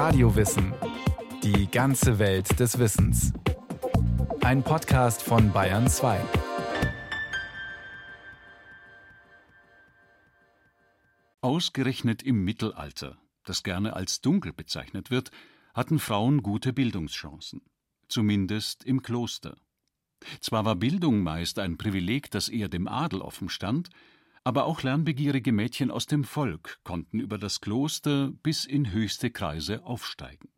Radiowissen. Die ganze Welt des Wissens. Ein Podcast von Bayern 2. Ausgerechnet im Mittelalter, das gerne als dunkel bezeichnet wird, hatten Frauen gute Bildungschancen. Zumindest im Kloster. Zwar war Bildung meist ein Privileg, das eher dem Adel offen stand, aber auch lernbegierige Mädchen aus dem Volk konnten über das Kloster bis in höchste Kreise aufsteigen.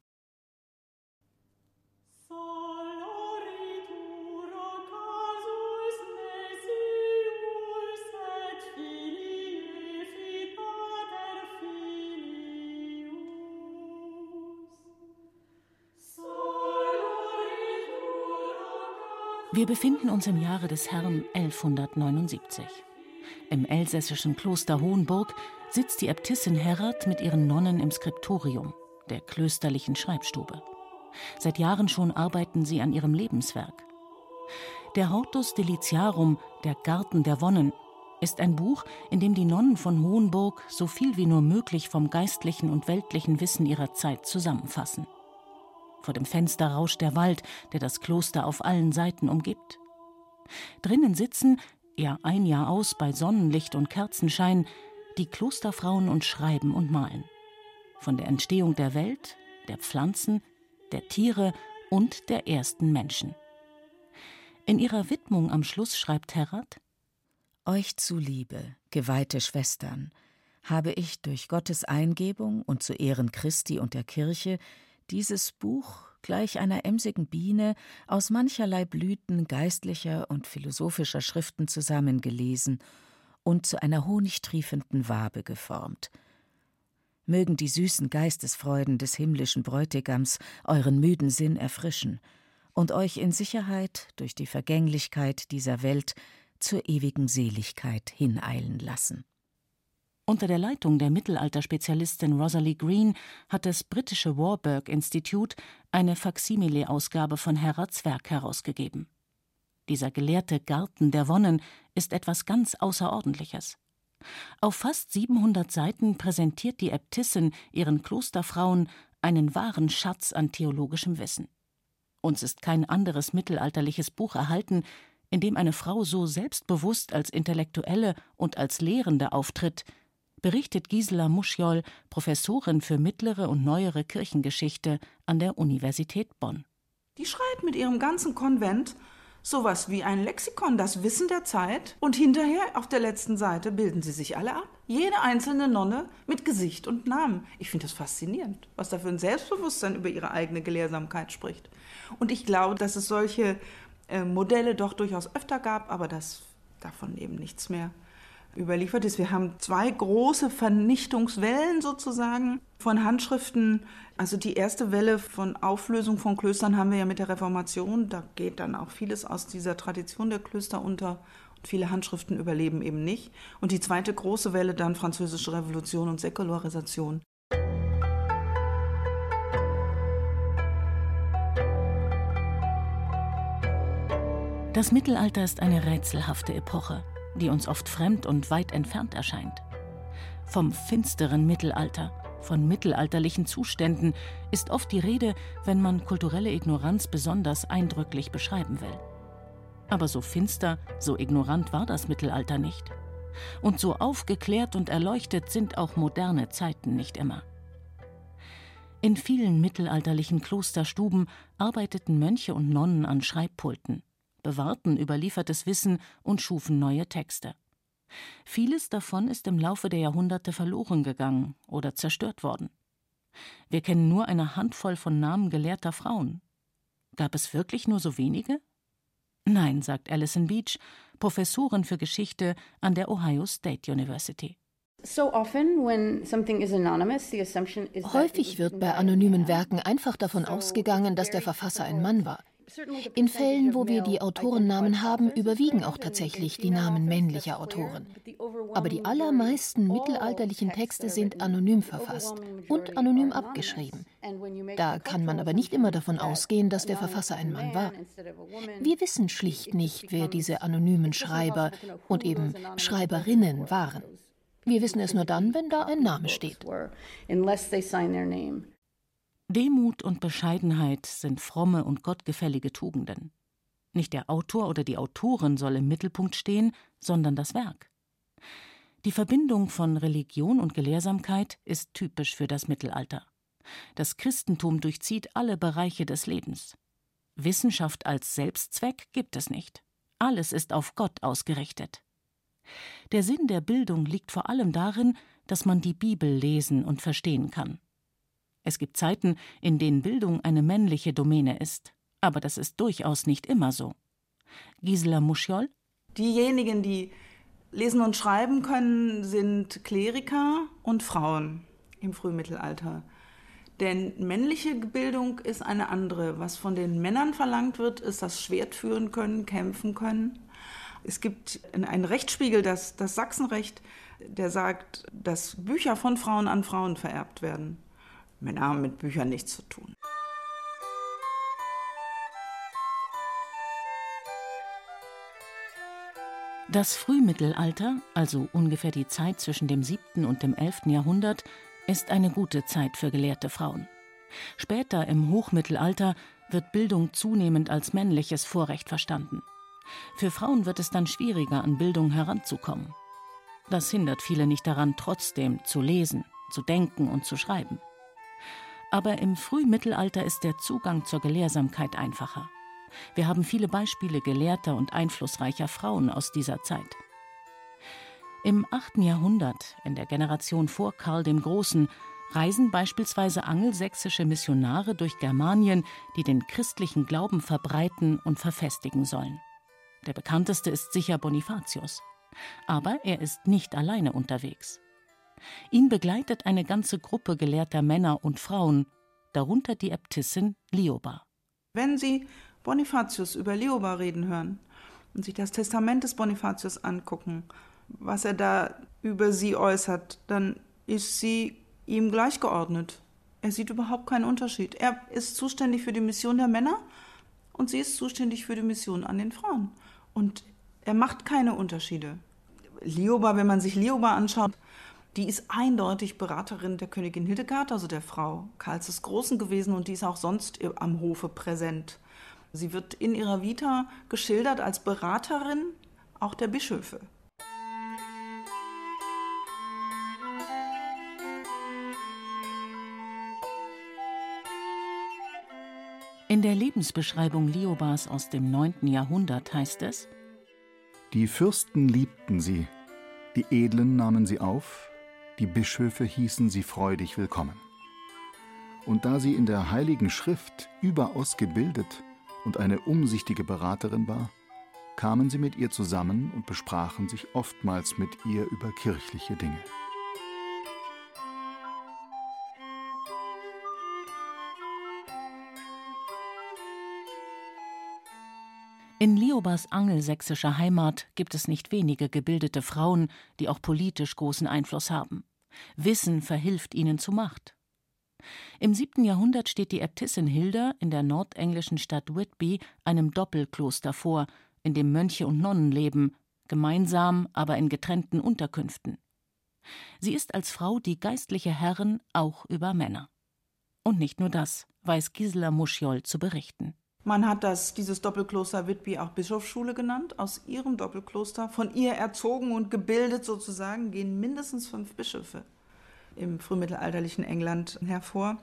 Wir befinden uns im Jahre des Herrn 1179. Im elsässischen Kloster Hohenburg sitzt die Äbtissin Herrat mit ihren Nonnen im Skriptorium, der klösterlichen Schreibstube. Seit Jahren schon arbeiten sie an ihrem Lebenswerk. Der Hortus Deliciarum, der Garten der Wonnen, ist ein Buch, in dem die Nonnen von Hohenburg so viel wie nur möglich vom geistlichen und weltlichen Wissen ihrer Zeit zusammenfassen. Vor dem Fenster rauscht der Wald, der das Kloster auf allen Seiten umgibt. Drinnen sitzen, Jahr ein Jahr aus bei Sonnenlicht und Kerzenschein, die Klosterfrauen und schreiben und malen. Von der Entstehung der Welt, der Pflanzen, der Tiere und der ersten Menschen. In ihrer Widmung am Schluss schreibt Herrat: Euch zuliebe, geweihte Schwestern, habe ich durch Gottes Eingebung und zu Ehren Christi und der Kirche dieses Buch gleich einer emsigen Biene aus mancherlei Blüten geistlicher und philosophischer Schriften zusammengelesen und zu einer honigtriefenden Wabe geformt. Mögen die süßen Geistesfreuden des himmlischen Bräutigams euren müden Sinn erfrischen und euch in Sicherheit durch die Vergänglichkeit dieser Welt zur ewigen Seligkeit hineilen lassen. Unter der Leitung der Mittelalterspezialistin Rosalie Green hat das britische Warburg Institute eine Faksimile-Ausgabe von Herrats Werk herausgegeben. Dieser gelehrte Garten der Wonnen ist etwas ganz Außerordentliches. Auf fast 700 Seiten präsentiert die Äbtissin ihren Klosterfrauen einen wahren Schatz an theologischem Wissen. Uns ist kein anderes mittelalterliches Buch erhalten, in dem eine Frau so selbstbewusst als Intellektuelle und als Lehrende auftritt, berichtet Gisela Muschjol, Professorin für mittlere und neuere Kirchengeschichte an der Universität Bonn. Die schreibt mit ihrem ganzen Konvent sowas wie ein Lexikon, das Wissen der Zeit. Und hinterher auf der letzten Seite bilden sie sich alle ab. Jede einzelne Nonne mit Gesicht und Namen. Ich finde das faszinierend, was da für ein Selbstbewusstsein über ihre eigene Gelehrsamkeit spricht. Und ich glaube, dass es solche äh, Modelle doch durchaus öfter gab, aber dass davon eben nichts mehr überliefert ist. Wir haben zwei große Vernichtungswellen sozusagen von Handschriften. Also die erste Welle von Auflösung von Klöstern haben wir ja mit der Reformation. Da geht dann auch vieles aus dieser Tradition der Klöster unter. Und viele Handschriften überleben eben nicht. Und die zweite große Welle dann Französische Revolution und Säkularisation. Das Mittelalter ist eine rätselhafte Epoche die uns oft fremd und weit entfernt erscheint. Vom finsteren Mittelalter, von mittelalterlichen Zuständen ist oft die Rede, wenn man kulturelle Ignoranz besonders eindrücklich beschreiben will. Aber so finster, so ignorant war das Mittelalter nicht. Und so aufgeklärt und erleuchtet sind auch moderne Zeiten nicht immer. In vielen mittelalterlichen Klosterstuben arbeiteten Mönche und Nonnen an Schreibpulten bewahrten überliefertes Wissen und schufen neue Texte. Vieles davon ist im Laufe der Jahrhunderte verloren gegangen oder zerstört worden. Wir kennen nur eine Handvoll von Namen gelehrter Frauen. Gab es wirklich nur so wenige? Nein, sagt Alison Beach, Professorin für Geschichte an der Ohio State University. Häufig wird bei anonymen Werken einfach davon ausgegangen, dass der Verfasser ein Mann war. In Fällen, wo wir die Autorennamen haben, überwiegen auch tatsächlich die Namen männlicher Autoren. Aber die allermeisten mittelalterlichen Texte sind anonym verfasst und anonym abgeschrieben. Da kann man aber nicht immer davon ausgehen, dass der Verfasser ein Mann war. Wir wissen schlicht nicht, wer diese anonymen Schreiber und eben Schreiberinnen waren. Wir wissen es nur dann, wenn da ein Name steht. Demut und Bescheidenheit sind fromme und gottgefällige Tugenden. Nicht der Autor oder die Autorin soll im Mittelpunkt stehen, sondern das Werk. Die Verbindung von Religion und Gelehrsamkeit ist typisch für das Mittelalter. Das Christentum durchzieht alle Bereiche des Lebens. Wissenschaft als Selbstzweck gibt es nicht. Alles ist auf Gott ausgerichtet. Der Sinn der Bildung liegt vor allem darin, dass man die Bibel lesen und verstehen kann. Es gibt Zeiten, in denen Bildung eine männliche Domäne ist, aber das ist durchaus nicht immer so. Gisela Muschiol? Diejenigen, die lesen und schreiben können, sind Kleriker und Frauen im Frühmittelalter. Denn männliche Bildung ist eine andere. Was von den Männern verlangt wird, ist das Schwert führen können, kämpfen können. Es gibt einen Rechtsspiegel, das, das Sachsenrecht, der sagt, dass Bücher von Frauen an Frauen vererbt werden. Männer haben mit Büchern nichts zu tun. Das Frühmittelalter, also ungefähr die Zeit zwischen dem 7. und dem 11. Jahrhundert, ist eine gute Zeit für gelehrte Frauen. Später im Hochmittelalter wird Bildung zunehmend als männliches Vorrecht verstanden. Für Frauen wird es dann schwieriger, an Bildung heranzukommen. Das hindert viele nicht daran, trotzdem zu lesen, zu denken und zu schreiben. Aber im Frühmittelalter ist der Zugang zur Gelehrsamkeit einfacher. Wir haben viele Beispiele gelehrter und einflussreicher Frauen aus dieser Zeit. Im 8. Jahrhundert, in der Generation vor Karl dem Großen, reisen beispielsweise angelsächsische Missionare durch Germanien, die den christlichen Glauben verbreiten und verfestigen sollen. Der bekannteste ist sicher Bonifatius. Aber er ist nicht alleine unterwegs. Ihn begleitet eine ganze Gruppe gelehrter Männer und Frauen, darunter die Äbtissin Lioba. Wenn Sie Bonifatius über Lioba reden hören und sich das Testament des Bonifatius angucken, was er da über sie äußert, dann ist sie ihm gleichgeordnet. Er sieht überhaupt keinen Unterschied. Er ist zuständig für die Mission der Männer und sie ist zuständig für die Mission an den Frauen. Und er macht keine Unterschiede. Lioba, wenn man sich Lioba anschaut, die ist eindeutig Beraterin der Königin Hildegard, also der Frau Karls des Großen gewesen und die ist auch sonst am Hofe präsent. Sie wird in ihrer Vita geschildert als Beraterin auch der Bischöfe. In der Lebensbeschreibung Liobas aus dem 9. Jahrhundert heißt es: Die Fürsten liebten sie, die Edlen nahmen sie auf, die Bischöfe hießen sie freudig willkommen. Und da sie in der Heiligen Schrift überaus gebildet und eine umsichtige Beraterin war, kamen sie mit ihr zusammen und besprachen sich oftmals mit ihr über kirchliche Dinge. In Liobas angelsächsischer Heimat gibt es nicht wenige gebildete Frauen, die auch politisch großen Einfluss haben. Wissen verhilft ihnen zu Macht. Im siebten Jahrhundert steht die Äbtissin Hilda in der nordenglischen Stadt Whitby einem Doppelkloster vor, in dem Mönche und Nonnen leben, gemeinsam, aber in getrennten Unterkünften. Sie ist als Frau die geistliche Herrin auch über Männer. Und nicht nur das, weiß Gisela Muschiol zu berichten. Man hat das, dieses Doppelkloster Whitby auch Bischofsschule genannt. Aus ihrem Doppelkloster, von ihr erzogen und gebildet sozusagen, gehen mindestens fünf Bischöfe im frühmittelalterlichen England hervor.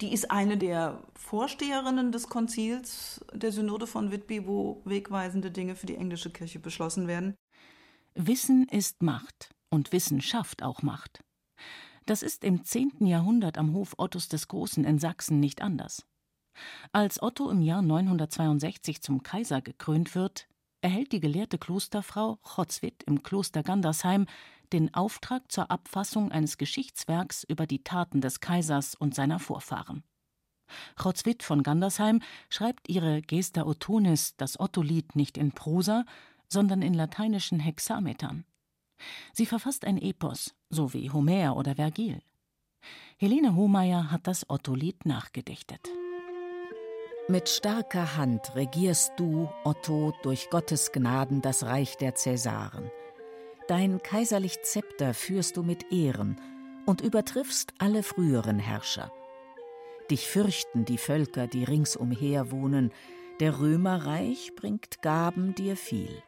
Die ist eine der Vorsteherinnen des Konzils der Synode von Whitby, wo wegweisende Dinge für die englische Kirche beschlossen werden. Wissen ist Macht und Wissen schafft auch Macht. Das ist im 10. Jahrhundert am Hof Ottos des Großen in Sachsen nicht anders. Als Otto im Jahr 962 zum Kaiser gekrönt wird, erhält die gelehrte Klosterfrau Chotzwit im Kloster Gandersheim den Auftrag zur Abfassung eines Geschichtswerks über die Taten des Kaisers und seiner Vorfahren. Chotzwit von Gandersheim schreibt ihre Gesta Ottonis, das Otto-Lied, nicht in Prosa, sondern in lateinischen Hexametern. Sie verfasst ein Epos, so wie Homer oder Vergil. Helene Hohmeier hat das Otto-Lied nachgedichtet. Mit starker Hand regierst du, Otto, durch Gottes Gnaden das Reich der Cäsaren. Dein kaiserlich Zepter führst du mit Ehren und übertriffst alle früheren Herrscher. Dich fürchten die Völker, die ringsumher wohnen, der Römerreich bringt Gaben dir viel.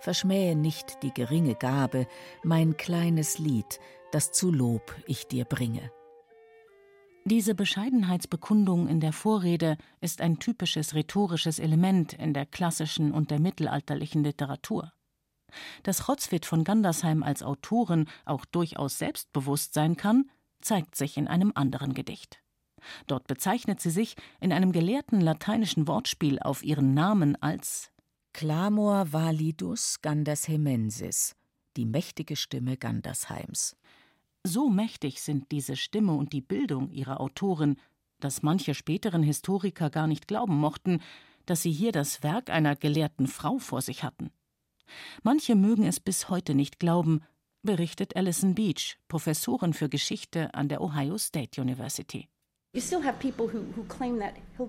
Verschmähe nicht die geringe Gabe, mein kleines Lied, das zu Lob ich dir bringe. Diese Bescheidenheitsbekundung in der Vorrede ist ein typisches rhetorisches Element in der klassischen und der mittelalterlichen Literatur. Dass Chotzwit von Gandersheim als Autorin auch durchaus selbstbewusst sein kann, zeigt sich in einem anderen Gedicht. Dort bezeichnet sie sich in einem gelehrten lateinischen Wortspiel auf ihren Namen als Clamor validus Gandershemensis, die mächtige Stimme Gandersheims. So mächtig sind diese Stimme und die Bildung ihrer Autorin, dass manche späteren Historiker gar nicht glauben mochten, dass sie hier das Werk einer gelehrten Frau vor sich hatten. Manche mögen es bis heute nicht glauben, berichtet Alison Beach, Professorin für Geschichte an der Ohio State University.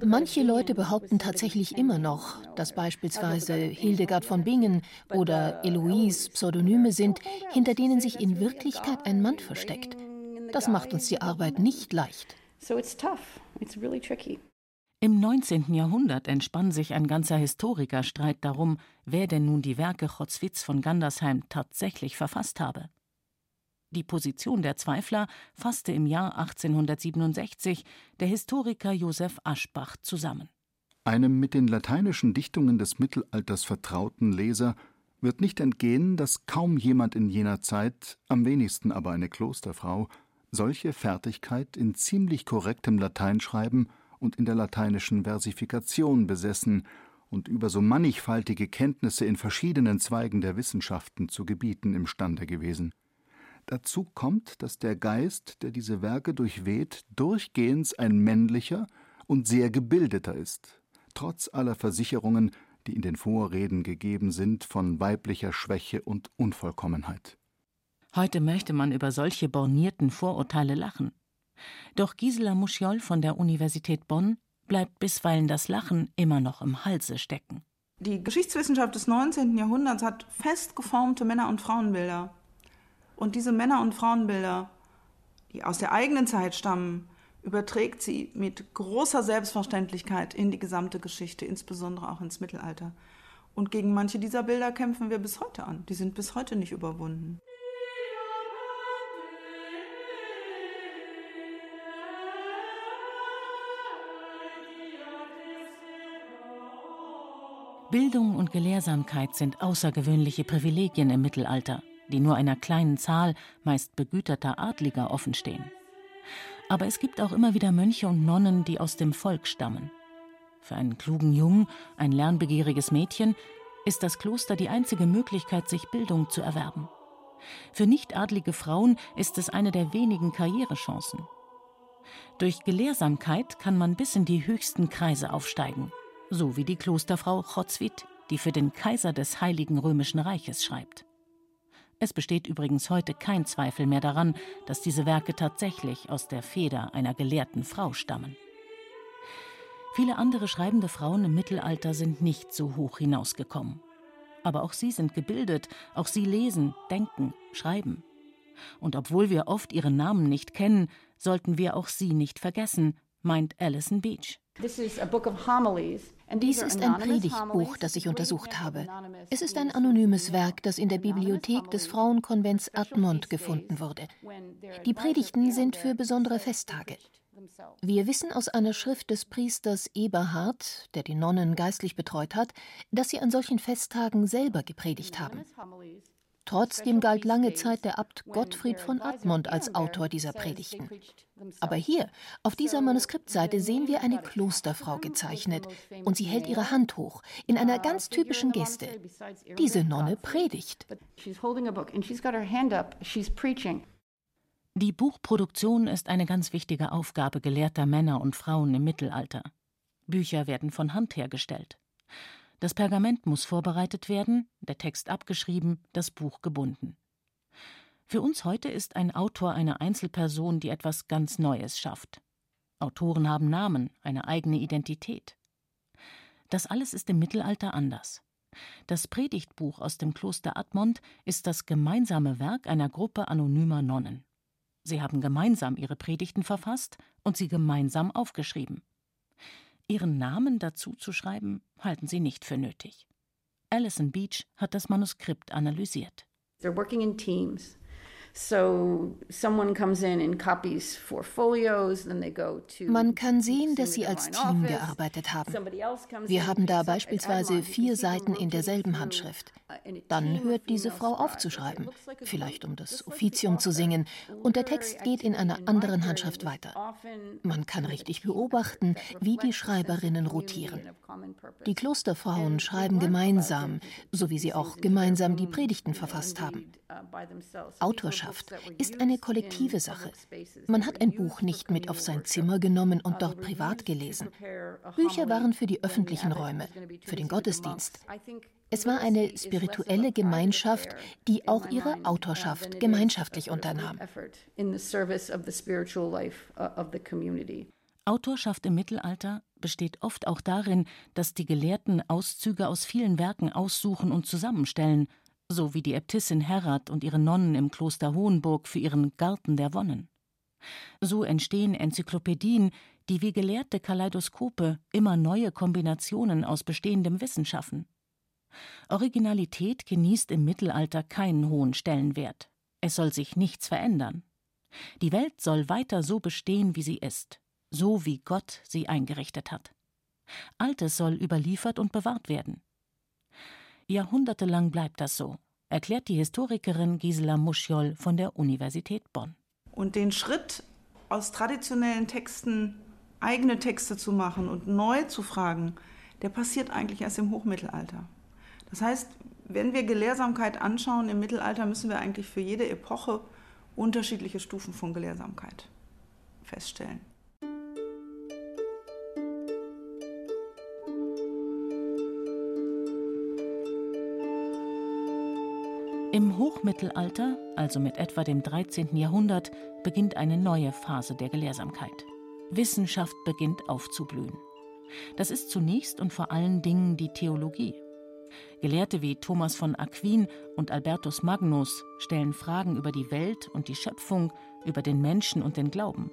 Manche Leute behaupten tatsächlich immer noch, dass beispielsweise Hildegard von Bingen oder Eloise Pseudonyme sind, hinter denen sich in Wirklichkeit ein Mann versteckt. Das macht uns die Arbeit nicht leicht. Im 19. Jahrhundert entspann sich ein ganzer Historikerstreit darum, wer denn nun die Werke Chotzwitz von Gandersheim tatsächlich verfasst habe. Die Position der Zweifler fasste im Jahr 1867 der Historiker Josef Aschbach zusammen. Einem mit den lateinischen Dichtungen des Mittelalters vertrauten Leser wird nicht entgehen, dass kaum jemand in jener Zeit, am wenigsten aber eine Klosterfrau, solche Fertigkeit in ziemlich korrektem Lateinschreiben und in der lateinischen Versifikation besessen und über so mannigfaltige Kenntnisse in verschiedenen Zweigen der Wissenschaften zu gebieten imstande gewesen. Dazu kommt, dass der Geist, der diese Werke durchweht, durchgehends ein männlicher und sehr gebildeter ist, trotz aller Versicherungen, die in den Vorreden gegeben sind von weiblicher Schwäche und Unvollkommenheit. Heute möchte man über solche bornierten Vorurteile lachen. Doch Gisela Muschiol von der Universität Bonn bleibt bisweilen das Lachen immer noch im Halse stecken. Die Geschichtswissenschaft des 19. Jahrhunderts hat fest geformte Männer- und Frauenbilder. Und diese Männer- und Frauenbilder, die aus der eigenen Zeit stammen, überträgt sie mit großer Selbstverständlichkeit in die gesamte Geschichte, insbesondere auch ins Mittelalter. Und gegen manche dieser Bilder kämpfen wir bis heute an. Die sind bis heute nicht überwunden. Bildung und Gelehrsamkeit sind außergewöhnliche Privilegien im Mittelalter die nur einer kleinen Zahl meist begüterter Adliger offenstehen. Aber es gibt auch immer wieder Mönche und Nonnen, die aus dem Volk stammen. Für einen klugen Jungen, ein lernbegieriges Mädchen, ist das Kloster die einzige Möglichkeit, sich Bildung zu erwerben. Für nichtadlige Frauen ist es eine der wenigen Karrierechancen. Durch Gelehrsamkeit kann man bis in die höchsten Kreise aufsteigen, so wie die Klosterfrau Chotzwit, die für den Kaiser des Heiligen Römischen Reiches schreibt. Es besteht übrigens heute kein Zweifel mehr daran, dass diese Werke tatsächlich aus der Feder einer gelehrten Frau stammen. Viele andere schreibende Frauen im Mittelalter sind nicht so hoch hinausgekommen. Aber auch sie sind gebildet, auch sie lesen, denken, schreiben. Und obwohl wir oft ihre Namen nicht kennen, sollten wir auch sie nicht vergessen, meint Alison Beach. Dies ist ein Predigtbuch, das ich untersucht habe. Es ist ein anonymes Werk, das in der Bibliothek des Frauenkonvents Admont gefunden wurde. Die Predigten sind für besondere Festtage. Wir wissen aus einer Schrift des Priesters Eberhard, der die Nonnen geistlich betreut hat, dass sie an solchen Festtagen selber gepredigt haben. Trotzdem galt lange Zeit der Abt Gottfried von Admont als Autor dieser Predigten. Aber hier, auf dieser Manuskriptseite, sehen wir eine Klosterfrau gezeichnet und sie hält ihre Hand hoch, in einer ganz typischen Geste. Diese Nonne predigt. Die Buchproduktion ist eine ganz wichtige Aufgabe gelehrter Männer und Frauen im Mittelalter. Bücher werden von Hand hergestellt. Das Pergament muss vorbereitet werden, der Text abgeschrieben, das Buch gebunden. Für uns heute ist ein Autor eine Einzelperson, die etwas ganz Neues schafft. Autoren haben Namen, eine eigene Identität. Das alles ist im Mittelalter anders. Das Predigtbuch aus dem Kloster Admont ist das gemeinsame Werk einer Gruppe anonymer Nonnen. Sie haben gemeinsam ihre Predigten verfasst und sie gemeinsam aufgeschrieben. Ihren Namen dazu zu schreiben, halten sie nicht für nötig. Alison Beach hat das Manuskript analysiert. They're working in teams. Man kann sehen, dass sie als Team gearbeitet haben. Wir haben da beispielsweise vier Seiten in derselben Handschrift. Uh, Dann hört diese Frau auf zu schreiben, vielleicht um das Offizium zu singen, und der Text geht in einer anderen Handschrift weiter. Man kann richtig beobachten, wie die Schreiberinnen rotieren. Die Klosterfrauen schreiben gemeinsam, so wie sie auch gemeinsam die Predigten verfasst haben. Autorschaft ist eine kollektive Sache. Man hat ein Buch nicht mit auf sein Zimmer genommen und dort privat gelesen. Bücher waren für die öffentlichen Räume, für den Gottesdienst. Es war eine spirituelle Gemeinschaft, die auch ihre Autorschaft gemeinschaftlich unternahm. Autorschaft im Mittelalter besteht oft auch darin, dass die Gelehrten Auszüge aus vielen Werken aussuchen und zusammenstellen – so wie die Äbtissin Herrat und ihre Nonnen im Kloster Hohenburg für ihren Garten der Wonnen. So entstehen Enzyklopädien, die wie gelehrte Kaleidoskope immer neue Kombinationen aus bestehendem Wissen schaffen. Originalität genießt im Mittelalter keinen hohen Stellenwert. Es soll sich nichts verändern. Die Welt soll weiter so bestehen, wie sie ist, so wie Gott sie eingerichtet hat. Altes soll überliefert und bewahrt werden. Jahrhundertelang bleibt das so, erklärt die Historikerin Gisela Muschiol von der Universität Bonn. Und den Schritt aus traditionellen Texten eigene Texte zu machen und neu zu fragen, der passiert eigentlich erst im Hochmittelalter. Das heißt, wenn wir Gelehrsamkeit anschauen im Mittelalter, müssen wir eigentlich für jede Epoche unterschiedliche Stufen von Gelehrsamkeit feststellen. Im Hochmittelalter, also mit etwa dem 13. Jahrhundert, beginnt eine neue Phase der Gelehrsamkeit. Wissenschaft beginnt aufzublühen. Das ist zunächst und vor allen Dingen die Theologie. Gelehrte wie Thomas von Aquin und Albertus Magnus stellen Fragen über die Welt und die Schöpfung, über den Menschen und den Glauben.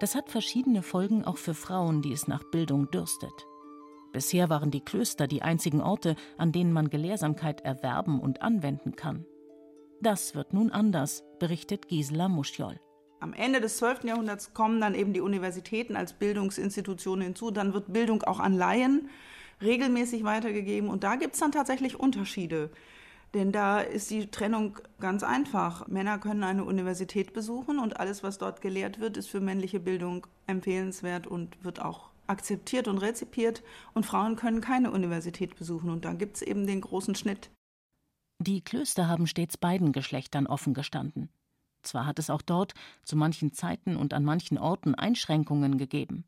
Das hat verschiedene Folgen auch für Frauen, die es nach Bildung dürstet. Bisher waren die Klöster die einzigen Orte, an denen man Gelehrsamkeit erwerben und anwenden kann. Das wird nun anders, berichtet Gisela Muschiol. Am Ende des 12. Jahrhunderts kommen dann eben die Universitäten als Bildungsinstitutionen hinzu. Dann wird Bildung auch an Laien regelmäßig weitergegeben. Und da gibt es dann tatsächlich Unterschiede. Denn da ist die Trennung ganz einfach. Männer können eine Universität besuchen und alles, was dort gelehrt wird, ist für männliche Bildung empfehlenswert und wird auch akzeptiert und rezipiert und Frauen können keine Universität besuchen und dann gibt es eben den großen Schnitt. Die Klöster haben stets beiden Geschlechtern offen gestanden. Zwar hat es auch dort zu manchen Zeiten und an manchen Orten Einschränkungen gegeben.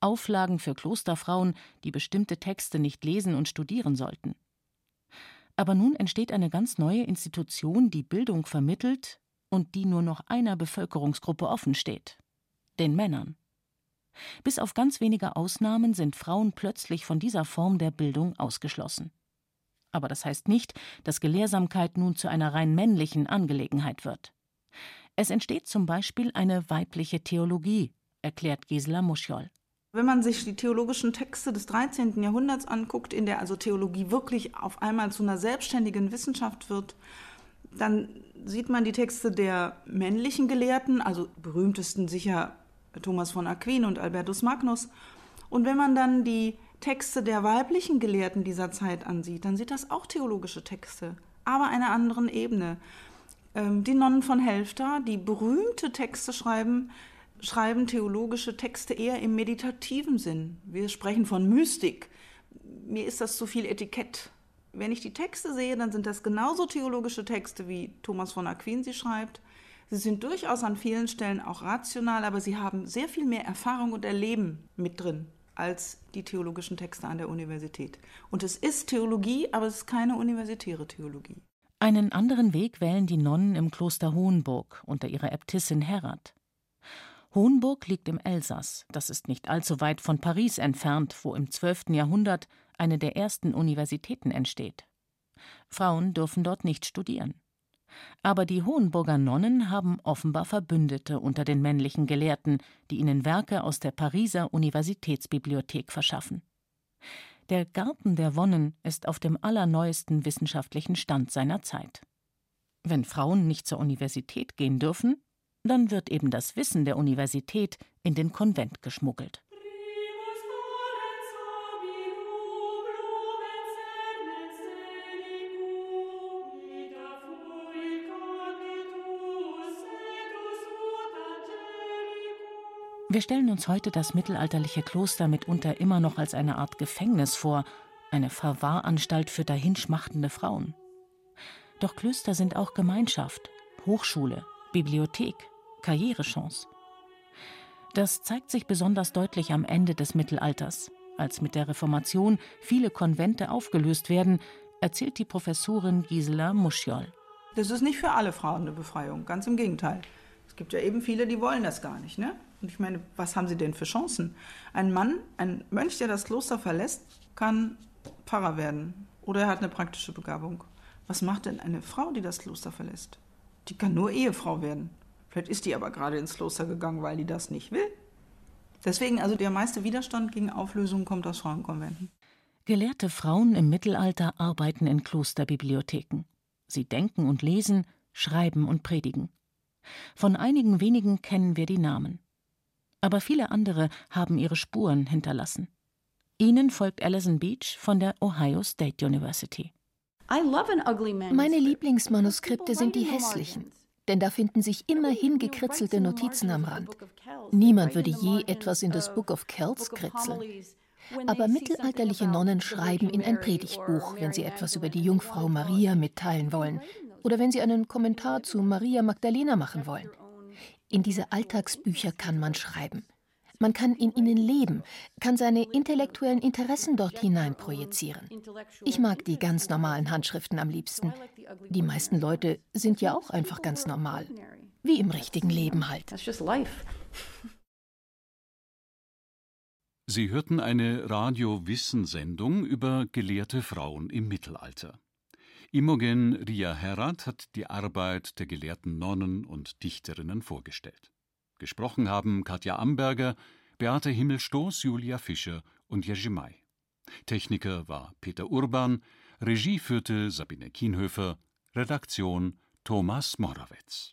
Auflagen für Klosterfrauen, die bestimmte Texte nicht lesen und studieren sollten. Aber nun entsteht eine ganz neue Institution, die Bildung vermittelt und die nur noch einer Bevölkerungsgruppe offen steht den Männern. Bis auf ganz wenige Ausnahmen sind Frauen plötzlich von dieser Form der Bildung ausgeschlossen. Aber das heißt nicht, dass Gelehrsamkeit nun zu einer rein männlichen Angelegenheit wird. Es entsteht zum Beispiel eine weibliche Theologie, erklärt Gisela Muschiol. Wenn man sich die theologischen Texte des 13. Jahrhunderts anguckt, in der also Theologie wirklich auf einmal zu einer selbstständigen Wissenschaft wird, dann sieht man die Texte der männlichen Gelehrten, also berühmtesten sicher Thomas von Aquin und Albertus Magnus. Und wenn man dann die Texte der weiblichen Gelehrten dieser Zeit ansieht, dann sind das auch theologische Texte, aber einer anderen Ebene. Ähm, die Nonnen von Helfta, die berühmte Texte schreiben, schreiben theologische Texte eher im meditativen Sinn. Wir sprechen von Mystik. Mir ist das zu viel Etikett. Wenn ich die Texte sehe, dann sind das genauso theologische Texte, wie Thomas von Aquin sie schreibt. Sie sind durchaus an vielen Stellen auch rational, aber sie haben sehr viel mehr Erfahrung und Erleben mit drin als die theologischen Texte an der Universität. Und es ist Theologie, aber es ist keine universitäre Theologie. Einen anderen Weg wählen die Nonnen im Kloster Hohenburg unter ihrer Äbtissin Herrat. Hohenburg liegt im Elsass, das ist nicht allzu weit von Paris entfernt, wo im 12. Jahrhundert eine der ersten Universitäten entsteht. Frauen dürfen dort nicht studieren. Aber die Hohenburger Nonnen haben offenbar Verbündete unter den männlichen Gelehrten, die ihnen Werke aus der Pariser Universitätsbibliothek verschaffen. Der Garten der Wonnen ist auf dem allerneuesten wissenschaftlichen Stand seiner Zeit. Wenn Frauen nicht zur Universität gehen dürfen, dann wird eben das Wissen der Universität in den Konvent geschmuggelt. Wir stellen uns heute das mittelalterliche Kloster mitunter immer noch als eine Art Gefängnis vor, eine Verwahranstalt für dahinschmachtende Frauen. Doch Klöster sind auch Gemeinschaft, Hochschule, Bibliothek, Karrierechance. Das zeigt sich besonders deutlich am Ende des Mittelalters, als mit der Reformation viele Konvente aufgelöst werden, erzählt die Professorin Gisela Muschiol. Das ist nicht für alle Frauen eine Befreiung, ganz im Gegenteil. Es gibt ja eben viele, die wollen das gar nicht. Ne? Und ich meine, was haben sie denn für Chancen? Ein Mann, ein Mönch, der das Kloster verlässt, kann Pfarrer werden. Oder er hat eine praktische Begabung. Was macht denn eine Frau, die das Kloster verlässt? Die kann nur Ehefrau werden. Vielleicht ist die aber gerade ins Kloster gegangen, weil die das nicht will. Deswegen, also der meiste Widerstand gegen Auflösung kommt aus Frauenkonventen. Gelehrte Frauen im Mittelalter arbeiten in Klosterbibliotheken. Sie denken und lesen, schreiben und predigen. Von einigen wenigen kennen wir die Namen aber viele andere haben ihre Spuren hinterlassen. Ihnen folgt Alison Beach von der Ohio State University. Meine Lieblingsmanuskripte sind die hässlichen, denn da finden sich immer hingekritzelte Notizen am Rand. Niemand würde je etwas in das Book of Kells kritzeln. Aber mittelalterliche Nonnen schreiben in ein Predigtbuch, wenn sie etwas über die Jungfrau Maria mitteilen wollen oder wenn sie einen Kommentar zu Maria Magdalena machen wollen. In diese Alltagsbücher kann man schreiben. Man kann in ihnen leben, kann seine intellektuellen Interessen dort hinein projizieren. Ich mag die ganz normalen Handschriften am liebsten. Die meisten Leute sind ja auch einfach ganz normal. Wie im richtigen Leben halt. Sie hörten eine Radio-Wissensendung über gelehrte Frauen im Mittelalter. Imogen Ria Herrat hat die Arbeit der gelehrten Nonnen und Dichterinnen vorgestellt. Gesprochen haben Katja Amberger, Beate Himmelstoß, Julia Fischer und Jerzy. Techniker war Peter Urban, Regie führte Sabine Kienhöfer, Redaktion Thomas Morawetz.